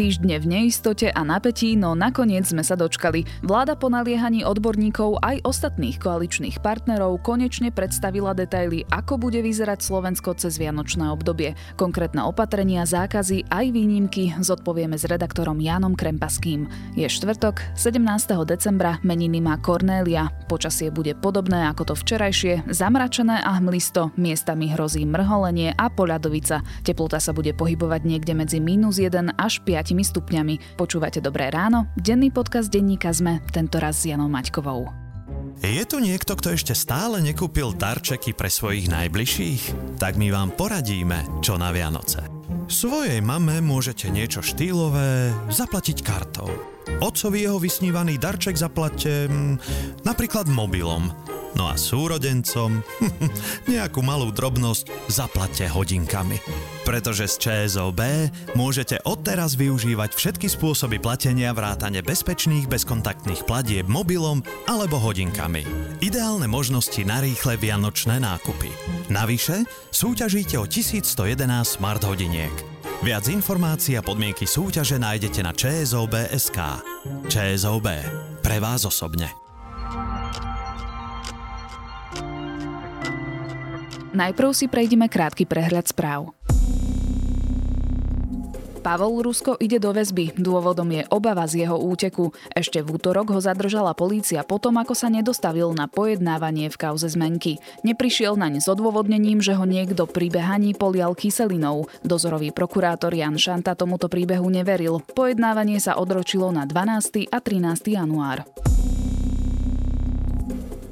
Týždne v neistote a napätí, no nakoniec sme sa dočkali. Vláda po naliehaní odborníkov aj ostatných koaličných partnerov konečne predstavila detaily, ako bude vyzerať Slovensko cez vianočné obdobie. Konkrétne opatrenia, zákazy aj výnimky zodpovieme s redaktorom Jánom Krempaským. Je štvrtok, 17. decembra, meniny má Kornélia. Počasie bude podobné ako to včerajšie, zamračené a hmlisto, miestami hrozí mrholenie a poľadovica. Teplota sa bude pohybovať niekde medzi minus 1 až 5 stupňami. Počúvate Dobré ráno? Denný podcast denníka sme, tento raz s Janou Maťkovou. Je tu niekto, kto ešte stále nekúpil darčeky pre svojich najbližších? Tak my vám poradíme, čo na Vianoce. Svojej mame môžete niečo štýlové zaplatiť kartou. Otcovi jeho vysnívaný darček zaplate hm, napríklad mobilom. No a súrodencom nejakú malú drobnosť zaplate hodinkami. Pretože z ČSOB môžete odteraz využívať všetky spôsoby platenia vrátane bezpečných bezkontaktných platieb mobilom alebo hodinkami. Ideálne možnosti na rýchle vianočné nákupy. Navyše súťažíte o 1111 smart hodiniek. Viac informácií a podmienky súťaže nájdete na ČSOB.sk. ČSOB. Pre vás osobne. Najprv si prejdeme krátky prehľad správ. Pavol Rusko ide do väzby. Dôvodom je obava z jeho úteku. Ešte v útorok ho zadržala polícia potom, ako sa nedostavil na pojednávanie v kauze zmenky. Neprišiel naň s odôvodnením, že ho niekto pri behaní polial kyselinou. Dozorový prokurátor Jan Šanta tomuto príbehu neveril. Pojednávanie sa odročilo na 12. a 13. január.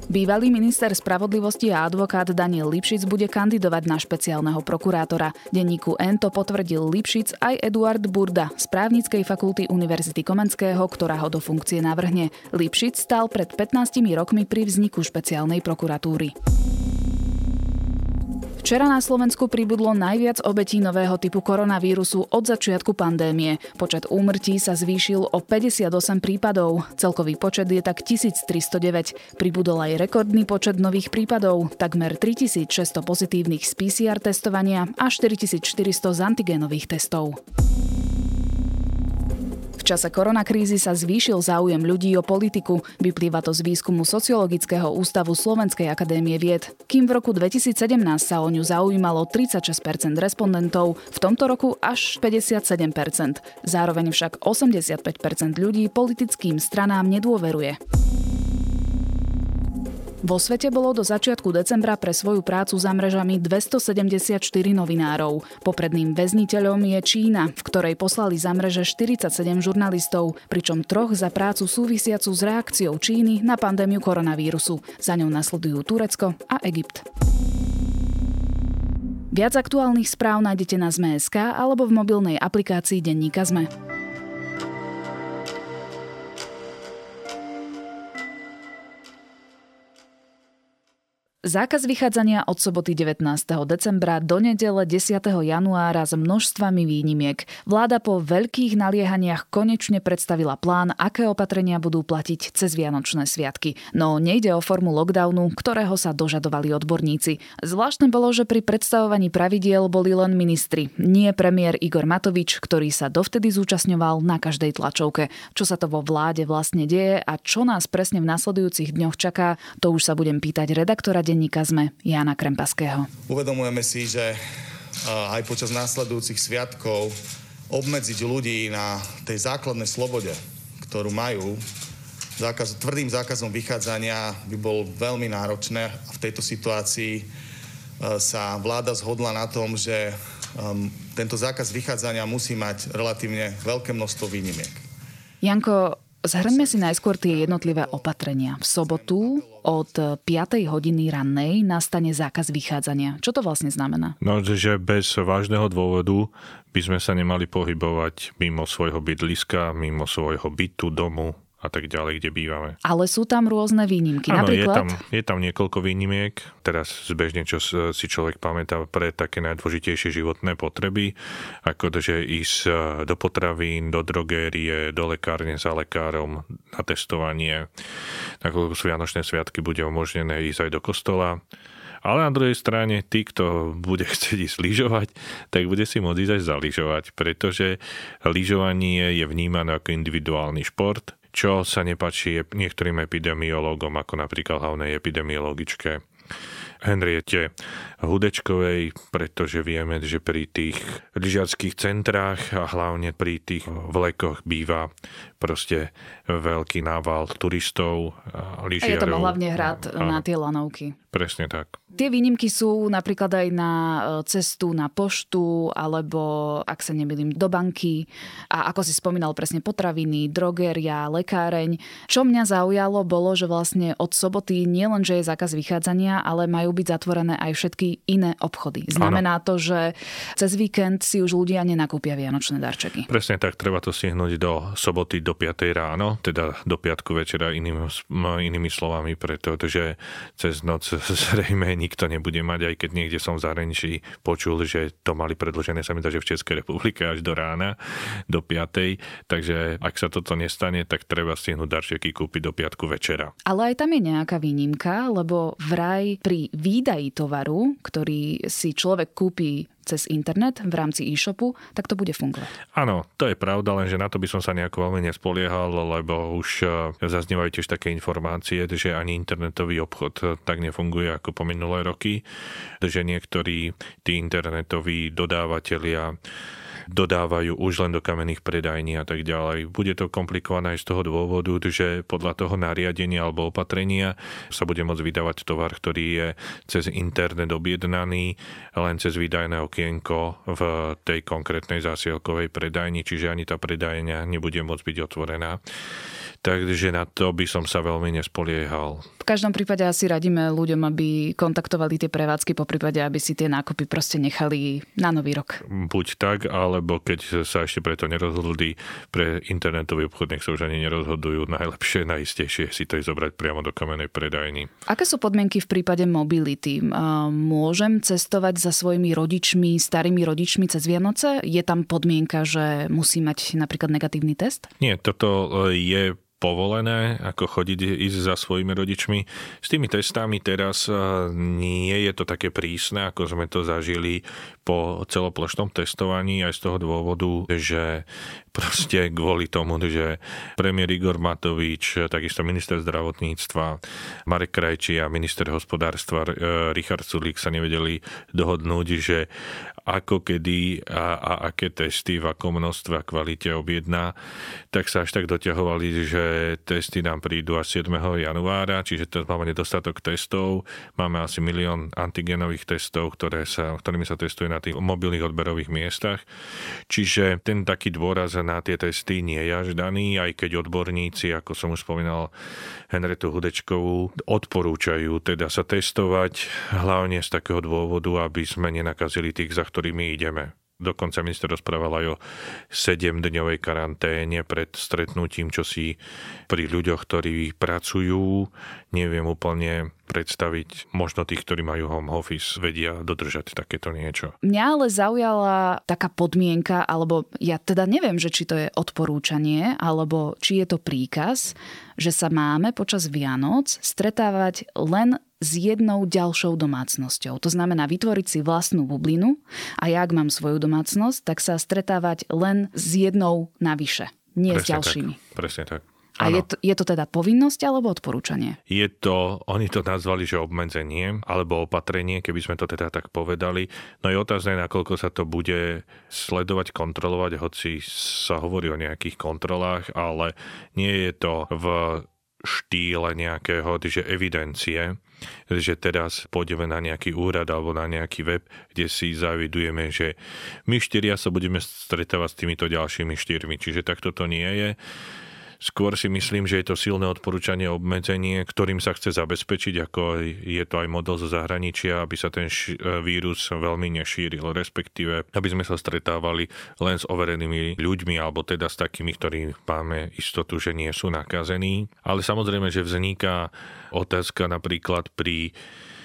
Bývalý minister spravodlivosti a advokát Daniel Lipšic bude kandidovať na špeciálneho prokurátora. Denníku N to potvrdil Lipšic aj Eduard Burda z právnickej fakulty Univerzity Komenského, ktorá ho do funkcie navrhne. Lipšic stal pred 15 rokmi pri vzniku špeciálnej prokuratúry. Včera na Slovensku pribudlo najviac obetí nového typu koronavírusu od začiatku pandémie. Počet úmrtí sa zvýšil o 58 prípadov. Celkový počet je tak 1309. Pribudol aj rekordný počet nových prípadov, takmer 3600 pozitívnych z PCR testovania a 4400 z antigénových testov čase koronakrízy sa zvýšil záujem ľudí o politiku. Vyplýva to z výskumu Sociologického ústavu Slovenskej akadémie vied. Kým v roku 2017 sa o ňu zaujímalo 36% respondentov, v tomto roku až 57%. Zároveň však 85% ľudí politickým stranám nedôveruje. Vo svete bolo do začiatku decembra pre svoju prácu za mrežami 274 novinárov. Popredným väzniteľom je Čína, v ktorej poslali za mreže 47 žurnalistov, pričom troch za prácu súvisiacu s reakciou Číny na pandémiu koronavírusu. Za ňou nasledujú Turecko a Egypt. Viac aktuálnych správ nájdete na ZME.sk alebo v mobilnej aplikácii Denníka ZME. Zákaz vychádzania od soboty 19. decembra do nedele 10. januára s množstvami výnimiek. Vláda po veľkých naliehaniach konečne predstavila plán, aké opatrenia budú platiť cez Vianočné sviatky. No nejde o formu lockdownu, ktorého sa dožadovali odborníci. Zvláštne bolo, že pri predstavovaní pravidiel boli len ministri, nie premiér Igor Matovič, ktorý sa dovtedy zúčastňoval na každej tlačovke. Čo sa to vo vláde vlastne deje a čo nás presne v nasledujúcich dňoch čaká, to už sa budem pýtať redaktora denníka ZME Jana Krempaského. Uvedomujeme si, že aj počas následujúcich sviatkov obmedziť ľudí na tej základnej slobode, ktorú majú, zákaz, tvrdým zákazom vychádzania by bol veľmi náročné a v tejto situácii sa vláda zhodla na tom, že um, tento zákaz vychádzania musí mať relatívne veľké množstvo výnimiek. Janko, Zhrňme si najskôr tie jednotlivé opatrenia. V sobotu od 5. hodiny rannej nastane zákaz vychádzania. Čo to vlastne znamená? No, že bez vážneho dôvodu by sme sa nemali pohybovať mimo svojho bydliska, mimo svojho bytu, domu, a tak ďalej, kde bývame. Ale sú tam rôzne výnimky. Áno, Napríklad... je tam, je tam niekoľko výnimiek. Teraz zbežne, čo si človek pamätá pre také najdôležitejšie životné potreby, ako že ísť e, do potravín, do drogérie, do lekárne za lekárom na testovanie. Nakoľko sú Vianočné sviatky, bude umožnené ísť aj do kostola Ale na druhej strane, tí, kto bude chcieť ísť lyžovať, tak bude si môcť ísť aj zaližovať, pretože lyžovanie je vnímané ako individuálny šport, čo sa nepačí niektorým epidemiológom, ako napríklad hlavnej epidemiologičke Henriete Hudečkovej, pretože vieme, že pri tých lyžiarských centrách a hlavne pri tých vlekoch býva proste veľký nával turistov, lyžiarov. A je to hlavne hrad na tie lanovky. Presne tak. Tie výnimky sú napríklad aj na e, cestu na poštu, alebo, ak sa nemýlim, do banky. A ako si spomínal presne, potraviny, drogeria, lekáreň. Čo mňa zaujalo, bolo, že vlastne od soboty nielen, že je zákaz vychádzania, ale majú byť zatvorené aj všetky iné obchody. Znamená ano. to, že cez víkend si už ľudia nenakúpia vianočné darčeky. Presne tak, treba to stihnúť do soboty do 5 ráno, teda do piatku večera inými, inými slovami, pretože cez noc zrejme nikto nebude mať, aj keď niekde som v zahraničí počul, že to mali predložené sa mi že v Českej republike až do rána, do 5. Takže ak sa toto nestane, tak treba stihnúť darčeky kúpiť do piatku večera. Ale aj tam je nejaká výnimka, lebo vraj pri výdaji tovaru, ktorý si človek kúpi cez internet v rámci e-shopu, tak to bude fungovať. Áno, to je pravda, lenže na to by som sa nejako veľmi nespoliehal, lebo už e, zaznievajú tiež také informácie, že ani internetový obchod e, tak nefunguje ako po minulé roky, že niektorí tí internetoví dodávateľia dodávajú už len do kamenných predajní a tak ďalej. Bude to komplikované aj z toho dôvodu, že podľa toho nariadenia alebo opatrenia sa bude môcť vydávať tovar, ktorý je cez internet objednaný len cez výdajné okienko v tej konkrétnej zásielkovej predajni, čiže ani tá predajňa nebude môcť byť otvorená takže na to by som sa veľmi nespoliehal. V každom prípade asi radíme ľuďom, aby kontaktovali tie prevádzky, po prípade, aby si tie nákupy proste nechali na nový rok. Buď tak, alebo keď sa ešte preto nerozhodli pre internetový obchod, nech sa už ani nerozhodujú, najlepšie, najistejšie si to ísť zobrať priamo do kamenej predajny. Aké sú podmienky v prípade mobility? Môžem cestovať za svojimi rodičmi, starými rodičmi cez Vianoce? Je tam podmienka, že musí mať napríklad negatívny test? Nie, toto je povolené, ako chodiť ísť za svojimi rodičmi. S tými testami teraz eh, nie je to také prísne, ako sme to zažili po celoplošnom testovaní aj z toho dôvodu, že proste kvôli tomu, že premiér Igor Matovič, takisto minister zdravotníctva Marek Krajči a minister hospodárstva eh, Richard Sulík sa nevedeli dohodnúť, že ako kedy a, a aké testy v akom množstve a kvalite objedná, tak sa až tak doťahovali, že testy nám prídu až 7. januára, čiže to máme nedostatok testov. Máme asi milión antigenových testov, ktoré sa, ktorými sa testuje na tých mobilných odberových miestach. Čiže ten taký dôraz na tie testy nie je až daný, aj keď odborníci, ako som už spomínal Henretu Hudečkovú, odporúčajú teda sa testovať hlavne z takého dôvodu, aby sme nenakazili tých, za ktorými ideme. Dokonca minister rozprával aj o 7-dňovej karanténe pred stretnutím, čo si pri ľuďoch, ktorí pracujú, neviem úplne predstaviť. Možno tých, ktorí majú home office, vedia dodržať takéto niečo. Mňa ale zaujala taká podmienka, alebo ja teda neviem, že či to je odporúčanie, alebo či je to príkaz, že sa máme počas Vianoc stretávať len s jednou ďalšou domácnosťou. To znamená vytvoriť si vlastnú bublinu a ja, ak mám svoju domácnosť, tak sa stretávať len s jednou navyše, nie presne s ďalšími. Tak, presne tak. A je to, je to teda povinnosť alebo odporúčanie? Je to, oni to nazvali, že obmedzenie alebo opatrenie, keby sme to teda tak povedali. No je otázne, nakoľko sa to bude sledovať, kontrolovať, hoci sa hovorí o nejakých kontrolách, ale nie je to v štýle nejakého, že evidencie, že teraz pôjdeme na nejaký úrad alebo na nejaký web, kde si zavidujeme, že my štyria sa budeme stretávať s týmito ďalšími štyrmi. Čiže takto to nie je. Skôr si myslím, že je to silné odporúčanie obmedzenie, ktorým sa chce zabezpečiť, ako je to aj model zo zahraničia, aby sa ten e, vírus veľmi nešíril, respektíve aby sme sa stretávali len s overenými ľuďmi, alebo teda s takými, ktorí máme istotu, že nie sú nakazení. Ale samozrejme, že vzniká otázka napríklad pri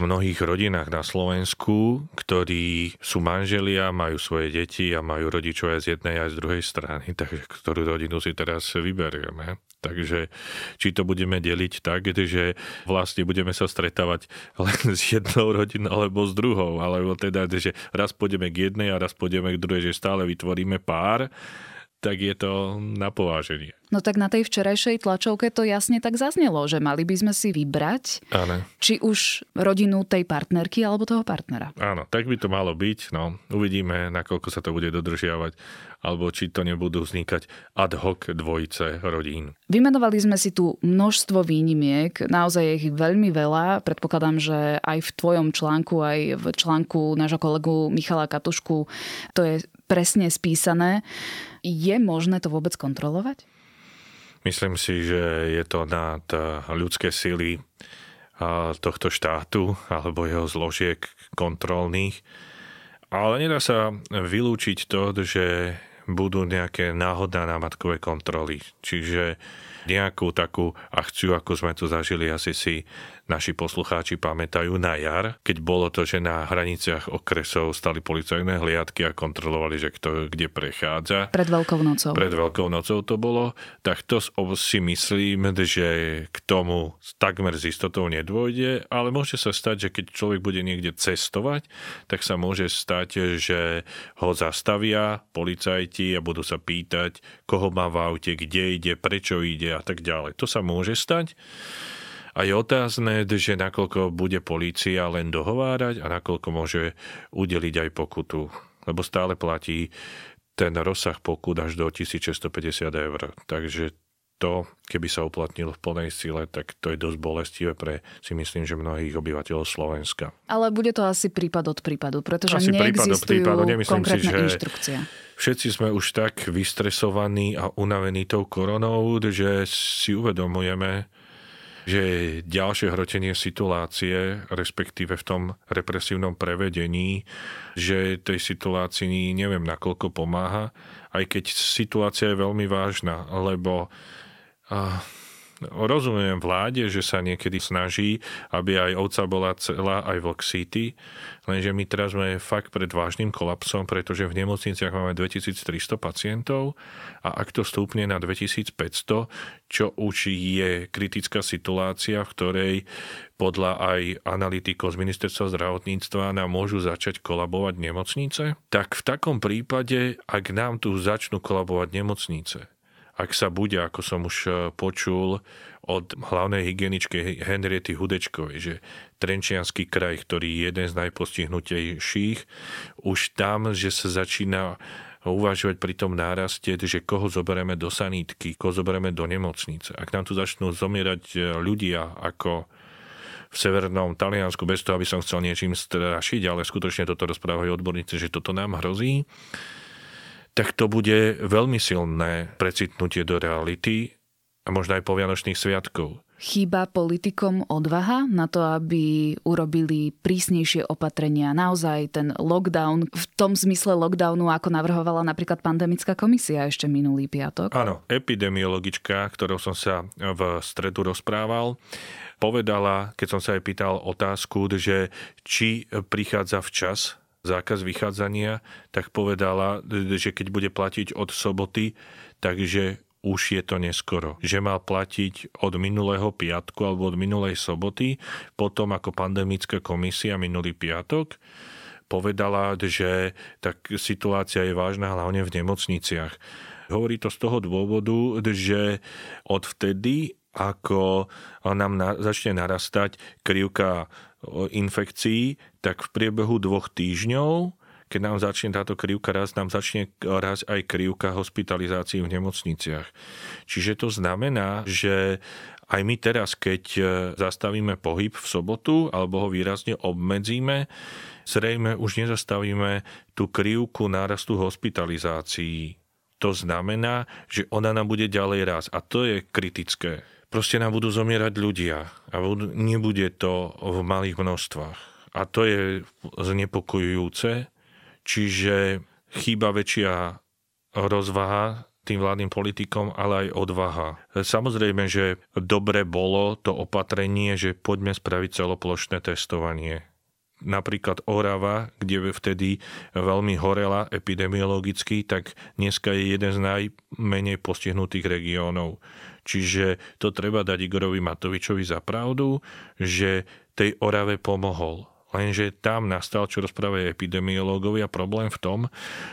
mnohých rodinách na Slovensku, ktorí sú manželia, majú svoje deti a majú rodičov aj z jednej aj z druhej strany. Takže ktorú rodinu si teraz vyberieme? Takže či to budeme deliť tak, že vlastne budeme sa stretávať len s jednou rodinou alebo s druhou, alebo teda, že raz pôjdeme k jednej a raz pôjdeme k druhej, že stále vytvoríme pár, tak je to na pováženie. No tak na tej včerajšej tlačovke to jasne tak zaznelo, že mali by sme si vybrať, Áno. či už rodinu tej partnerky alebo toho partnera. Áno, tak by to malo byť. No, uvidíme, nakoľko sa to bude dodržiavať, alebo či to nebudú vznikať ad hoc dvojice rodín. Vymenovali sme si tu množstvo výnimiek, naozaj je ich veľmi veľa. Predpokladám, že aj v tvojom článku, aj v článku nášho kolegu Michala Katušku to je presne spísané. Je možné to vôbec kontrolovať? Myslím si, že je to nad ľudské síly tohto štátu alebo jeho zložiek kontrolných. Ale nedá sa vylúčiť to, že budú nejaké náhodné námatkové kontroly. Čiže nejakú takú akciu, ako sme tu zažili, asi si naši poslucháči pamätajú na jar, keď bolo to, že na hraniciach okresov stali policajné hliadky a kontrolovali, že kto kde prechádza. Pred Veľkou nocou. Pred Veľkou nocou to bolo. Tak to si myslím, že k tomu takmer z istotou nedôjde, ale môže sa stať, že keď človek bude niekde cestovať, tak sa môže stať, že ho zastavia policajti a budú sa pýtať, koho má v aute, kde ide, prečo ide a tak ďalej. To sa môže stať. A je otázne, že nakoľko bude polícia len dohovárať a nakoľko môže udeliť aj pokutu. Lebo stále platí ten rozsah pokut až do 1650 eur. Takže to, keby sa uplatnilo v plnej sile, tak to je dosť bolestivé pre, si myslím, že mnohých obyvateľov Slovenska. Ale bude to asi prípad od prípadu, pretože asi prípad od prípadu. Nemyslím si, že inštrukcia. Všetci sme už tak vystresovaní a unavení tou koronou, že si uvedomujeme, že ďalšie hrotenie situácie, respektíve v tom represívnom prevedení, že tej situácii neviem nakoľko pomáha, aj keď situácia je veľmi vážna, lebo uh, rozumiem vláde, že sa niekedy snaží, aby aj ovca bola celá, aj vlk City, lenže my teraz sme fakt pred vážnym kolapsom, pretože v nemocniciach máme 2300 pacientov a ak to stúpne na 2500, čo už je kritická situácia, v ktorej podľa aj analytikov z ministerstva zdravotníctva nám môžu začať kolabovať nemocnice, tak v takom prípade, ak nám tu začnú kolabovať nemocnice, ak sa bude, ako som už e, počul od hlavnej hygieničky Henriety Hudečkovej, že Trenčianský kraj, ktorý je jeden z najpostihnutejších, už tam, že sa začína uvažovať pri tom náraste, že koho zoberieme do sanítky, koho zoberieme do nemocnice. Ak nám tu začnú zomierať e, ľudia ako v severnom Taliansku, bez toho, aby som chcel niečím strašiť, ale skutočne toto rozprávajú odborníci, že toto nám hrozí, tak to bude veľmi silné precitnutie do reality a možno aj po Vianočných sviatkov. Chýba politikom odvaha na to, aby urobili prísnejšie opatrenia. Naozaj ten lockdown, v tom zmysle lockdownu, ako navrhovala napríklad pandemická komisia ešte minulý piatok. Áno, epidemiologička, ktorou som sa v stredu rozprával, povedala, keď som sa jej pýtal otázku, že či prichádza včas zákaz vychádzania, tak povedala, že keď bude platiť od soboty, takže už je to neskoro. Že mal platiť od minulého piatku alebo od minulej soboty, potom ako pandemická komisia minulý piatok povedala, že tak situácia je vážna hlavne v nemocniciach. Hovorí to z toho dôvodu, že odvtedy, ako nám na, začne narastať krivka infekcií, tak v priebehu dvoch týždňov, keď nám začne táto krivka raz, nám začne raz aj krivka hospitalizácií v nemocniciach. Čiže to znamená, že aj my teraz, keď e, zastavíme pohyb v sobotu alebo ho výrazne obmedzíme, zrejme už nezastavíme tú krivku nárastu hospitalizácií. To znamená, že ona nám bude ďalej raz a to je kritické proste nám budú zomierať ľudia a nebude to v malých množstvách. A to je znepokojujúce, čiže chýba väčšia rozvaha tým vládnym politikom, ale aj odvaha. Samozrejme, že dobre bolo to opatrenie, že poďme spraviť celoplošné testovanie. Napríklad Orava, kde vtedy veľmi horela epidemiologicky, tak dneska je jeden z najmenej postihnutých regiónov Čiže to treba dať Igorovi Matovičovi za pravdu, že tej Orave pomohol. Lenže tam nastal, čo rozprávajú epidemiológovia, problém v tom,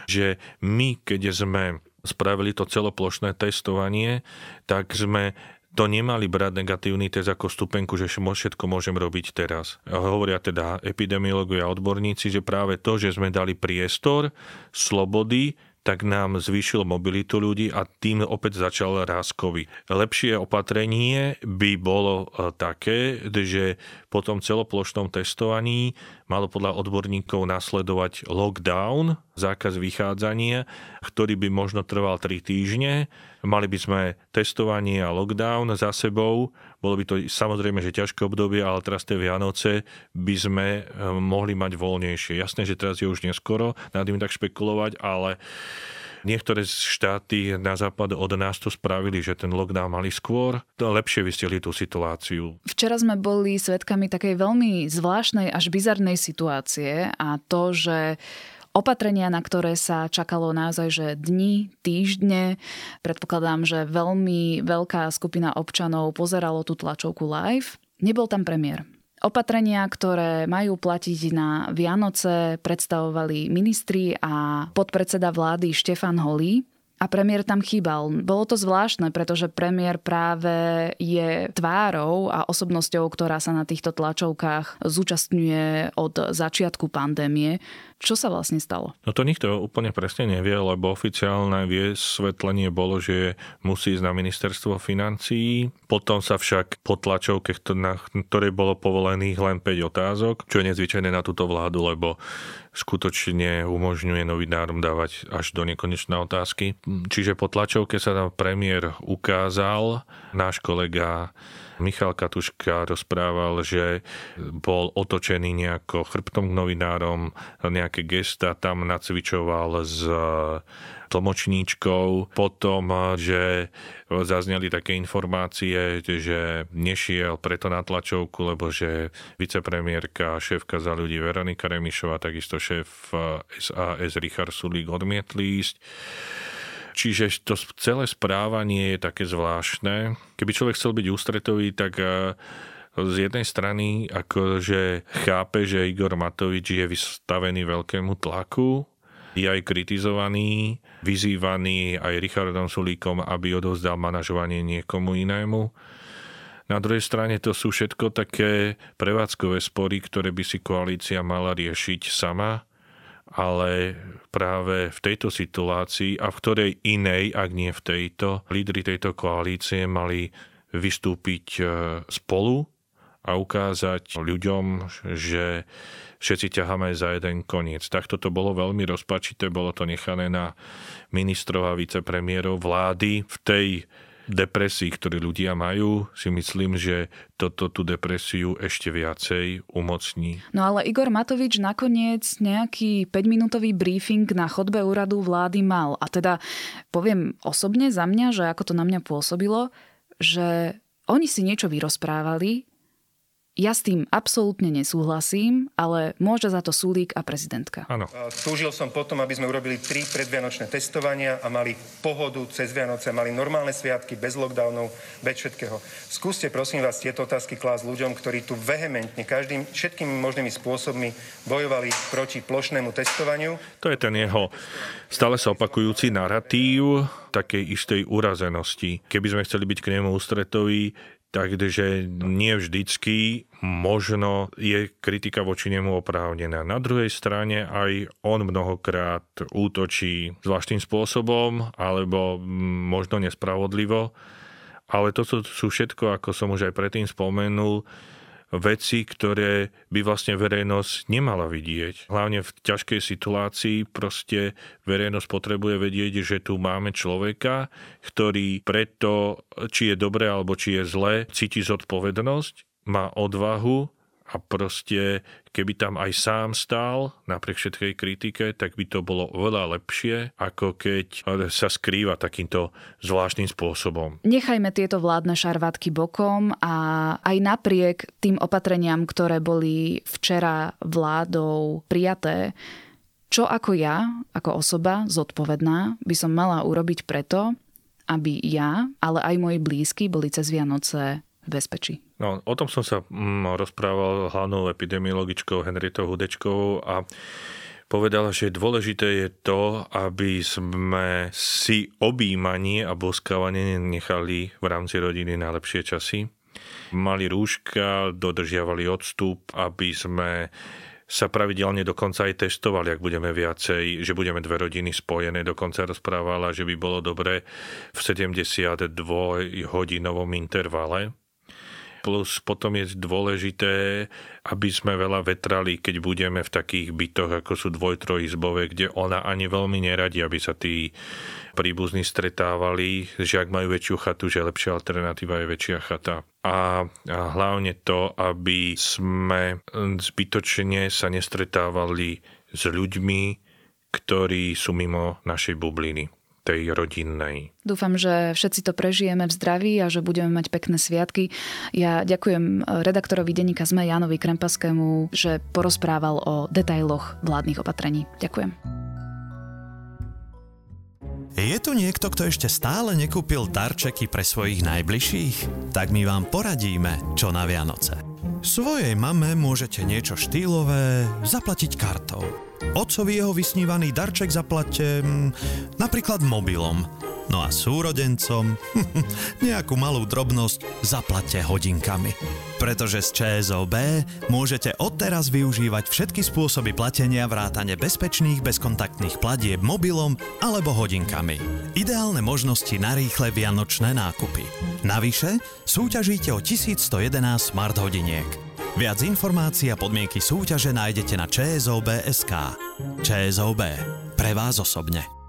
že my, keď sme spravili to celoplošné testovanie, tak sme to nemali brať negatívny test ako stupenku, že všetko môžem robiť teraz. Hovoria teda epidemiológovia a odborníci, že práve to, že sme dali priestor, slobody, tak nám zvýšil mobilitu ľudí a tým opäť začal ráskový. Lepšie opatrenie by bolo e, také, že po tom celoplošnom testovaní malo podľa odborníkov nasledovať lockdown, zákaz vychádzania, ktorý by možno trval 3 týždne. Mali by sme testovanie a lockdown za sebou bolo by to samozrejme, že ťažké obdobie, ale teraz tie Vianoce by sme eh, mohli mať voľnejšie. Jasné, že teraz je už neskoro nad tým tak špekulovať, ale Niektoré štáty na západ od nás to spravili, že ten lockdown mali skôr. To lepšie vystihli tú situáciu. Včera sme boli svedkami takej veľmi zvláštnej až bizarnej situácie a to, že Opatrenia, na ktoré sa čakalo naozaj, že dni, týždne. Predpokladám, že veľmi veľká skupina občanov pozeralo tú tlačovku live. Nebol tam premiér. Opatrenia, ktoré majú platiť na Vianoce, predstavovali ministri a podpredseda vlády Štefan Holý a premiér tam chýbal. Bolo to zvláštne, pretože premiér práve je tvárou a osobnosťou, ktorá sa na týchto tlačovkách zúčastňuje od začiatku pandémie. Čo sa vlastne stalo? No to nikto úplne presne nevie, lebo oficiálne vysvetlenie bolo, že musí ísť na ministerstvo financií. Potom sa však po tlačovke, na ktorej bolo povolených len 5 otázok, čo je nezvyčajné na túto vládu, lebo skutočne umožňuje novinárom dávať až do nekonečné otázky. Čiže po tlačovke sa tam premiér ukázal, náš kolega Michal Katuška rozprával, že bol otočený nejako chrbtom k novinárom, nejaké gesta tam nacvičoval s tlmočníčkou. Potom, že zazneli také informácie, že nešiel preto na tlačovku, lebo že vicepremiérka, šéfka za ľudí Veronika Remišová, takisto šéf SAS Richard Sulík odmietli ísť. Čiže to celé správanie je také zvláštne. Keby človek chcel byť ústretový, tak eh, z jednej strany akože chápe, že Igor Matovič je vystavený veľkému tlaku, je aj kritizovaný, vyzývaný aj Richardom Sulíkom, aby odovzdal manažovanie niekomu inému. Na druhej strane to sú všetko také prevádzkové spory, ktoré by si koalícia mala riešiť sama ale práve v tejto situácii a v ktorej inej, ak nie v tejto, lídry tejto koalície mali vystúpiť e, spolu a ukázať ľuďom, že všetci ťaháme za jeden koniec. Takto to bolo veľmi rozpačité, bolo to nechané na ministrov a vicepremiérov vlády v tej depresii, ktoré ľudia majú, si myslím, že toto tú depresiu ešte viacej umocní. No ale Igor Matovič nakoniec nejaký 5-minútový briefing na chodbe úradu vlády mal. A teda poviem osobne za mňa, že ako to na mňa pôsobilo, že oni si niečo vyrozprávali, ja s tým absolútne nesúhlasím, ale môže za to Sulík a prezidentka. Áno. Túžil som potom, aby sme urobili tri predvianočné testovania a mali pohodu cez Vianoce, mali normálne sviatky, bez lockdownov, bez všetkého. Skúste, prosím vás, tieto otázky klásť ľuďom, ktorí tu vehementne, každým, všetkými možnými spôsobmi bojovali proti plošnému testovaniu. To je ten jeho stále sa opakujúci narratív takej istej urazenosti. Keby sme chceli byť k nemu ústretoví, Takže nie vždycky možno je kritika voči nemu oprávnená. Na druhej strane aj on mnohokrát útočí zvláštnym spôsobom alebo možno nespravodlivo. Ale toto sú všetko, ako som už aj predtým spomenul, veci, ktoré by vlastne verejnosť nemala vidieť. Hlavne v ťažkej situácii proste verejnosť potrebuje vedieť, že tu máme človeka, ktorý preto, či je dobré alebo či je zlé, cíti zodpovednosť, má odvahu a proste keby tam aj sám stál napriek všetkej kritike, tak by to bolo oveľa lepšie, ako keď sa skrýva takýmto zvláštnym spôsobom. Nechajme tieto vládne šarvátky bokom a aj napriek tým opatreniam, ktoré boli včera vládou prijaté, čo ako ja, ako osoba zodpovedná, by som mala urobiť preto, aby ja, ale aj moji blízky boli cez Vianoce v bezpečí? No, o tom som sa mm, rozprával hlavnou epidemiologičkou Henrietou Hudečkou a povedala, že dôležité je to, aby sme si objímanie a boskávanie nechali v rámci rodiny na lepšie časy. Mali rúška, dodržiavali odstup, aby sme sa pravidelne dokonca aj testovali, ak budeme viacej, že budeme dve rodiny spojené. Dokonca rozprávala, že by bolo dobre v 72 hodinovom intervale Plus potom je dôležité, aby sme veľa vetrali, keď budeme v takých bytoch, ako sú dvoj-trojizbové, kde ona ani veľmi neradi, aby sa tí príbuzní stretávali, že ak majú väčšiu chatu, že lepšia alternatíva je väčšia chata. A, a hlavne to, aby sme zbytočne sa nestretávali s ľuďmi, ktorí sú mimo našej bubliny tej rodinnej. Dúfam, že všetci to prežijeme v zdraví a že budeme mať pekné sviatky. Ja ďakujem redaktorovi denníka ZME Jánovi Krempaskému, že porozprával o detailoch vládnych opatrení. Ďakujem. Je tu niekto, kto ešte stále nekúpil darčeky pre svojich najbližších? Tak my vám poradíme, čo na Vianoce. Svojej mame môžete niečo štýlové zaplatiť kartou. Otcovi jeho vysnívaný darček zaplatte mm, napríklad mobilom. No a súrodencom nejakú malú drobnosť zaplatte hodinkami. Pretože z ČSOB môžete odteraz využívať všetky spôsoby platenia vrátane bezpečných bezkontaktných platieb mobilom alebo hodinkami. Ideálne možnosti na rýchle vianočné nákupy. Navyše súťažíte o 1111 smart hodiniek. Viac informácií a podmienky súťaže nájdete na ČSOB.sk. ČSOB. Pre vás osobne.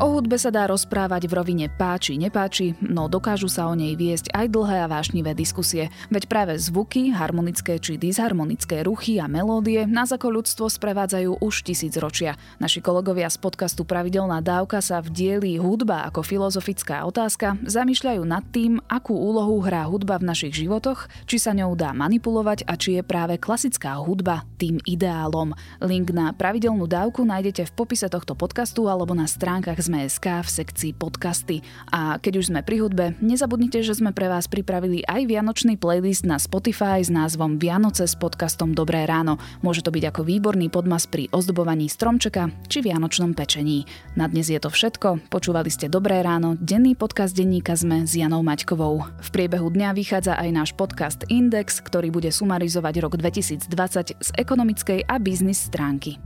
O hudbe sa dá rozprávať v rovine páči, nepáči, no dokážu sa o nej viesť aj dlhé a vášnivé diskusie. Veď práve zvuky, harmonické či disharmonické ruchy a melódie nás ako ľudstvo sprevádzajú už tisíc ročia. Naši kolegovia z podcastu Pravidelná dávka sa v dieli Hudba ako filozofická otázka zamýšľajú nad tým, akú úlohu hrá hudba v našich životoch, či sa ňou dá manipulovať a či je práve klasická hudba tým ideálom. Link na Pravidelnú dávku nájdete v popise tohto podcastu alebo na stránkach z sme.sk v sekcii podcasty. A keď už sme pri hudbe, nezabudnite, že sme pre vás pripravili aj vianočný playlist na Spotify s názvom Vianoce s podcastom Dobré ráno. Môže to byť ako výborný podmas pri ozdobovaní stromčeka či vianočnom pečení. Na dnes je to všetko. Počúvali ste Dobré ráno, denný podcast denníka sme s Janou Maťkovou. V priebehu dňa vychádza aj náš podcast Index, ktorý bude sumarizovať rok 2020 z ekonomickej a biznis stránky.